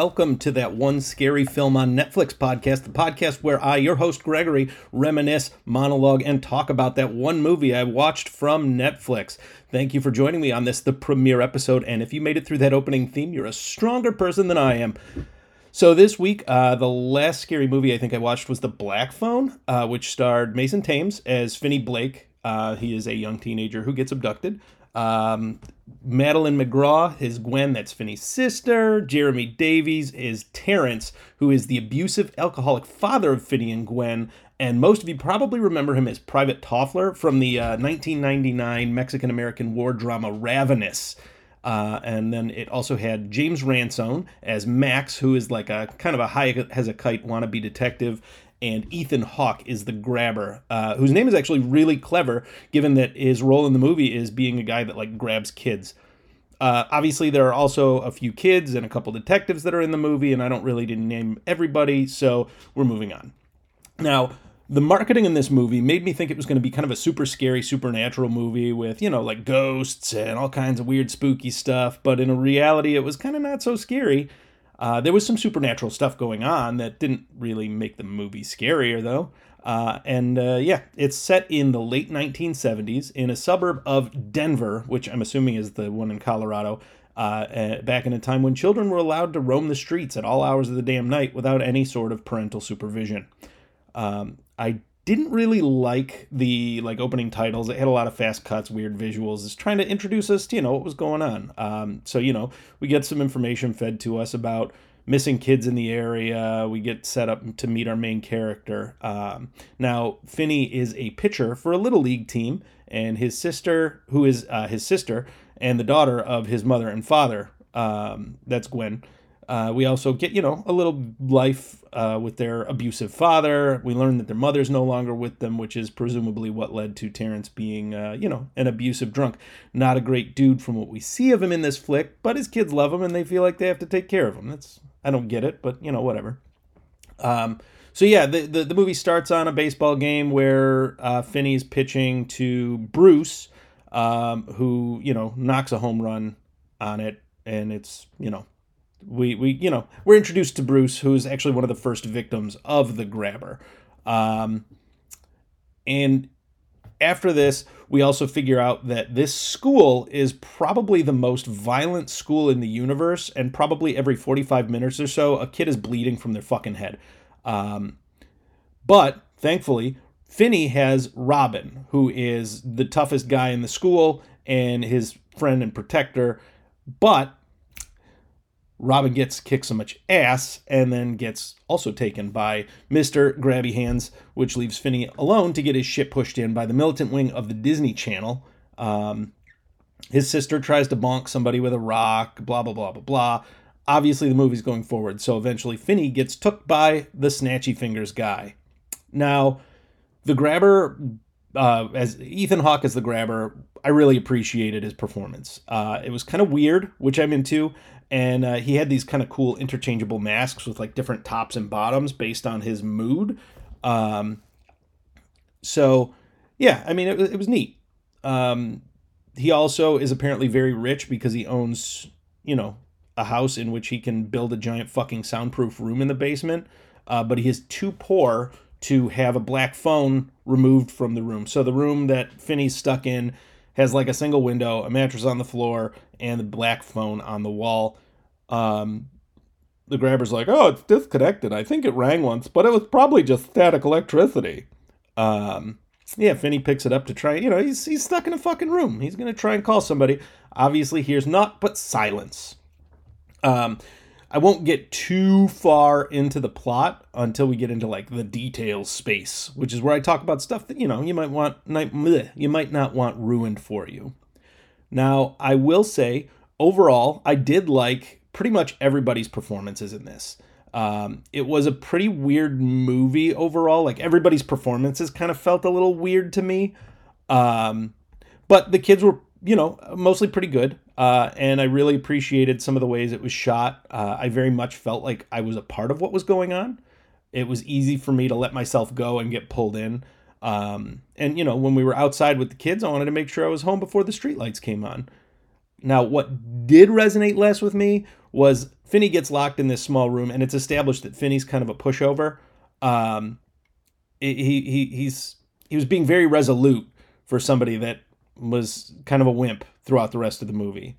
welcome to that one scary film on Netflix podcast, the podcast where I, your host Gregory, reminisce, monologue, and talk about that one movie I watched from Netflix. Thank you for joining me on this, the premiere episode. And if you made it through that opening theme, you're a stronger person than I am. So this week, uh, the last scary movie I think I watched was The Black Phone, uh, which starred Mason Thames as Finney Blake. Uh, he is a young teenager who gets abducted. Um, Madeleine McGraw is Gwen, that's Finney's sister. Jeremy Davies is Terrence, who is the abusive alcoholic father of Finney and Gwen. And most of you probably remember him as Private Toffler from the uh, 1999 Mexican American war drama Ravenous. Uh, and then it also had James Ransone as Max, who is like a kind of a high has a kite wannabe detective, and Ethan Hawke is the grabber, uh, whose name is actually really clever, given that his role in the movie is being a guy that like grabs kids. Uh, obviously, there are also a few kids and a couple detectives that are in the movie, and I don't really didn't name everybody, so we're moving on. Now, the marketing in this movie made me think it was going to be kind of a super scary supernatural movie with, you know, like ghosts and all kinds of weird spooky stuff, but in reality, it was kind of not so scary. Uh, there was some supernatural stuff going on that didn't really make the movie scarier, though. Uh, and uh, yeah, it's set in the late 1970s in a suburb of Denver, which I'm assuming is the one in Colorado, uh, eh, back in a time when children were allowed to roam the streets at all hours of the damn night without any sort of parental supervision. Um, I didn't really like the like opening titles. It had a lot of fast cuts, weird visuals. It's trying to introduce us to you know what was going on. Um, so you know we get some information fed to us about missing kids in the area. We get set up to meet our main character. Um, now Finney is a pitcher for a little league team, and his sister, who is uh, his sister and the daughter of his mother and father, um, that's Gwen. Uh, we also get, you know, a little life uh, with their abusive father. We learn that their mother's no longer with them, which is presumably what led to Terrence being, uh, you know, an abusive drunk. Not a great dude from what we see of him in this flick, but his kids love him and they feel like they have to take care of him. That's I don't get it, but you know, whatever. Um, so yeah, the, the, the movie starts on a baseball game where uh, Finney's pitching to Bruce, um, who you know knocks a home run on it, and it's you know we we you know we're introduced to Bruce, who's actually one of the first victims of the grabber, um, and after this, we also figure out that this school is probably the most violent school in the universe, and probably every 45 minutes or so, a kid is bleeding from their fucking head. Um, but thankfully, Finney has Robin, who is the toughest guy in the school and his friend and protector. But Robin gets kicked so much ass and then gets also taken by Mr. Grabby Hands, which leaves Finney alone to get his shit pushed in by the militant wing of the Disney Channel. Um, his sister tries to bonk somebody with a rock, blah, blah, blah, blah, blah. Obviously, the movie's going forward, so eventually Finney gets took by the Snatchy Fingers guy. Now, the grabber, uh, as Ethan Hawke as the grabber, I really appreciated his performance. Uh, it was kind of weird, which I'm into and uh, he had these kind of cool interchangeable masks with like different tops and bottoms based on his mood. Um, so yeah, I mean it, it was neat. Um, he also is apparently very rich because he owns you know a house in which he can build a giant fucking soundproof room in the basement. Uh, but he is too poor to have a black phone removed from the room. So the room that Finney's stuck in has like a single window, a mattress on the floor, and the black phone on the wall. Um, the grabber's like, oh, it's disconnected. I think it rang once, but it was probably just static electricity. Um, yeah, Finney picks it up to try. You know, he's he's stuck in a fucking room. He's gonna try and call somebody. Obviously, hears naught but silence. Um, I won't get too far into the plot until we get into like the details space, which is where I talk about stuff that you know you might want you might not want ruined for you. Now, I will say overall, I did like pretty much everybody's performances in this. Um, it was a pretty weird movie overall. Like everybody's performances kind of felt a little weird to me. Um, but the kids were, you know, mostly pretty good. Uh, and I really appreciated some of the ways it was shot. Uh, I very much felt like I was a part of what was going on. It was easy for me to let myself go and get pulled in. Um, and you know, when we were outside with the kids, I wanted to make sure I was home before the streetlights came on. Now, what did resonate less with me was Finney gets locked in this small room, and it's established that Finney's kind of a pushover. Um, he he he's he was being very resolute for somebody that was kind of a wimp throughout the rest of the movie.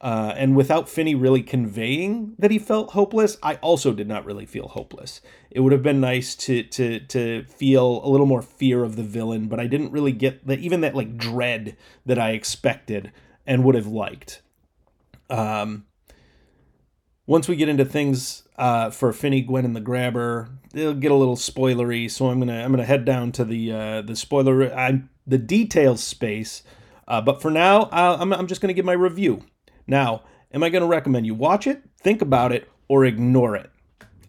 Uh, and without Finney really conveying that he felt hopeless, I also did not really feel hopeless. It would have been nice to to to feel a little more fear of the villain, but I didn't really get that even that like dread that I expected and would have liked. Um, once we get into things uh, for Finney, Gwen, and the Grabber, they'll get a little spoilery. So I'm gonna I'm gonna head down to the uh, the spoiler I, the details space. Uh, but for now, uh, I'm I'm just gonna give my review. Now, am I gonna recommend you watch it, think about it, or ignore it?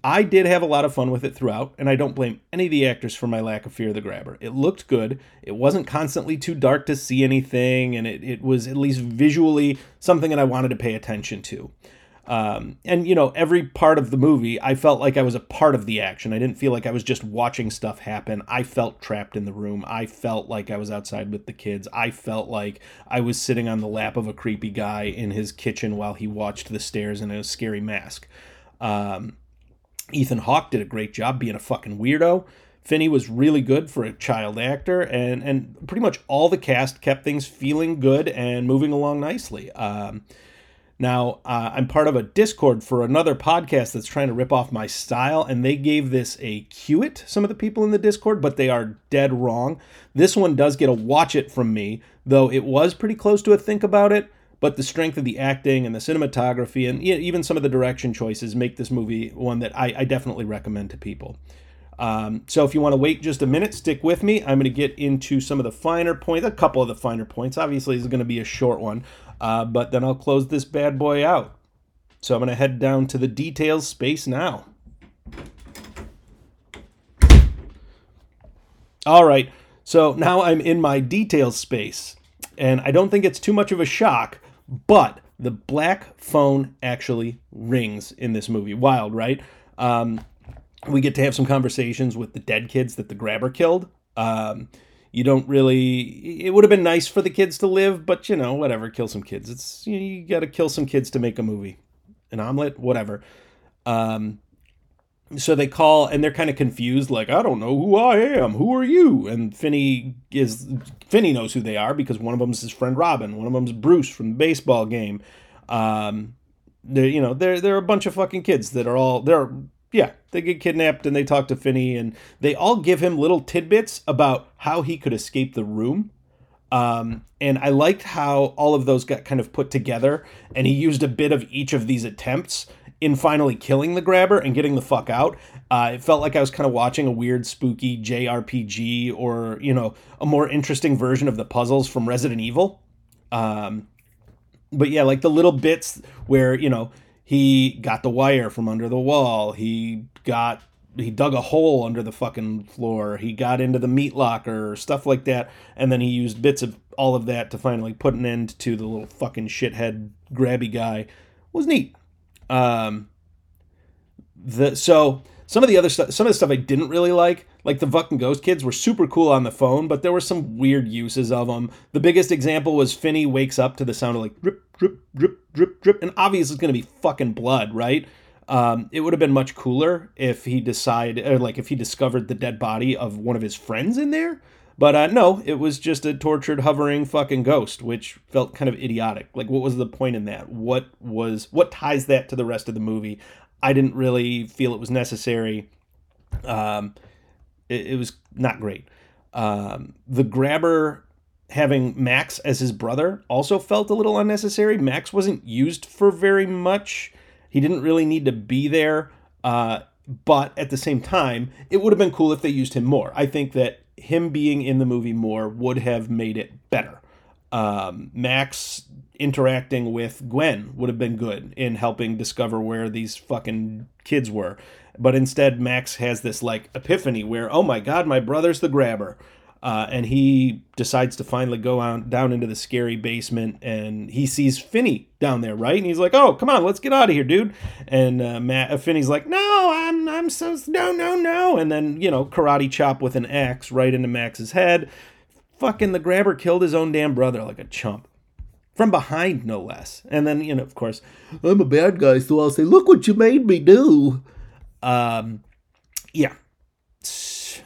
I did have a lot of fun with it throughout, and I don't blame any of the actors for my lack of fear of the grabber. It looked good. It wasn't constantly too dark to see anything, and it, it was at least visually something that I wanted to pay attention to. Um, and you know, every part of the movie, I felt like I was a part of the action. I didn't feel like I was just watching stuff happen. I felt trapped in the room. I felt like I was outside with the kids. I felt like I was sitting on the lap of a creepy guy in his kitchen while he watched the stairs in a scary mask. Um, Ethan Hawke did a great job being a fucking weirdo. Finney was really good for a child actor, and and pretty much all the cast kept things feeling good and moving along nicely. Um, now, uh, I'm part of a Discord for another podcast that's trying to rip off my style, and they gave this a cue it, some of the people in the Discord, but they are dead wrong. This one does get a watch it from me, though it was pretty close to a think about it, but the strength of the acting and the cinematography and even some of the direction choices make this movie one that I, I definitely recommend to people. Um, so if you want to wait just a minute, stick with me. I'm going to get into some of the finer points, a couple of the finer points. Obviously, this is going to be a short one, uh, but then I'll close this bad boy out. So I'm going to head down to the details space now. All right, so now I'm in my details space, and I don't think it's too much of a shock, but the black phone actually rings in this movie. Wild, right? Um, we get to have some conversations with the dead kids that the grabber killed. Um, you don't really. It would have been nice for the kids to live, but you know, whatever. Kill some kids. It's you, you got to kill some kids to make a movie, an omelet, whatever. Um, so they call and they're kind of confused, like I don't know who I am. Who are you? And Finney is Finney knows who they are because one of them's his friend Robin. One of them's Bruce from the baseball game. Um, they're you know they're they're a bunch of fucking kids that are all they're yeah, they get kidnapped and they talk to Finney and they all give him little tidbits about how he could escape the room. Um, and I liked how all of those got kind of put together and he used a bit of each of these attempts in finally killing the grabber and getting the fuck out. Uh, it felt like I was kind of watching a weird, spooky JRPG or, you know, a more interesting version of the puzzles from Resident Evil. Um, but yeah, like the little bits where, you know, he got the wire from under the wall. He got he dug a hole under the fucking floor. He got into the meat locker, stuff like that, and then he used bits of all of that to finally put an end to the little fucking shithead grabby guy. It was neat. Um, the so some of the other stuff, some of the stuff I didn't really like, like the fucking Ghost Kids, were super cool on the phone, but there were some weird uses of them. The biggest example was Finney wakes up to the sound of like drip, drip, drip, drip, drip, and obviously it's going to be fucking blood, right? Um, it would have been much cooler if he decided, like if he discovered the dead body of one of his friends in there. But uh, no, it was just a tortured, hovering fucking ghost, which felt kind of idiotic. Like, what was the point in that? What was what ties that to the rest of the movie? I didn't really feel it was necessary. Um, it, it was not great. Um, the grabber having Max as his brother also felt a little unnecessary. Max wasn't used for very much. He didn't really need to be there. Uh, but at the same time, it would have been cool if they used him more. I think that him being in the movie more would have made it better. Um, Max interacting with Gwen would have been good in helping discover where these fucking kids were. But instead, Max has this like epiphany where, oh my god, my brother's the grabber. Uh, and he decides to finally go on down into the scary basement, and he sees Finney down there, right? And he's like, "Oh, come on, let's get out of here, dude." And uh, Matt uh, Finney's like, "No, I'm I'm so no no no," and then you know karate chop with an axe right into Max's head. Fucking the grabber killed his own damn brother like a chump from behind, no less. And then, you know, of course, I'm a bad guy, so I'll say, look what you made me do. Um, yeah.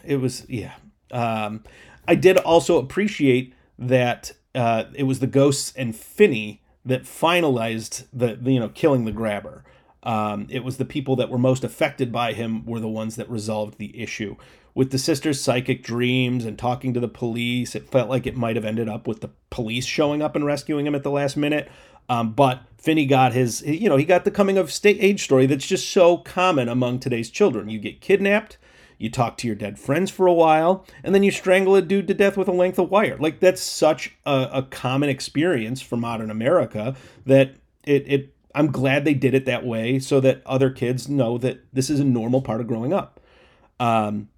It was, yeah. Um, I did also appreciate that uh, it was the ghosts and Finney that finalized the, the you know, killing the grabber. Um, it was the people that were most affected by him were the ones that resolved the issue with the sister's psychic dreams and talking to the police, it felt like it might have ended up with the police showing up and rescuing him at the last minute. Um, but Finney got his, you know, he got the coming of state age story that's just so common among today's children. You get kidnapped, you talk to your dead friends for a while, and then you strangle a dude to death with a length of wire. Like that's such a, a common experience for modern America that it, it I'm glad they did it that way so that other kids know that this is a normal part of growing up. Um,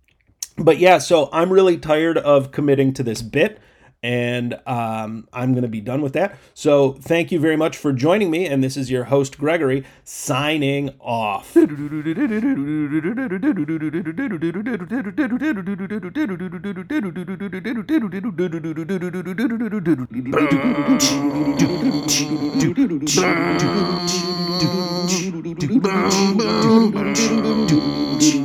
but yeah, so I'm really tired of committing to this bit and um, I'm going to be done with that. So thank you very much for joining me. And this is your host, Gregory, signing off.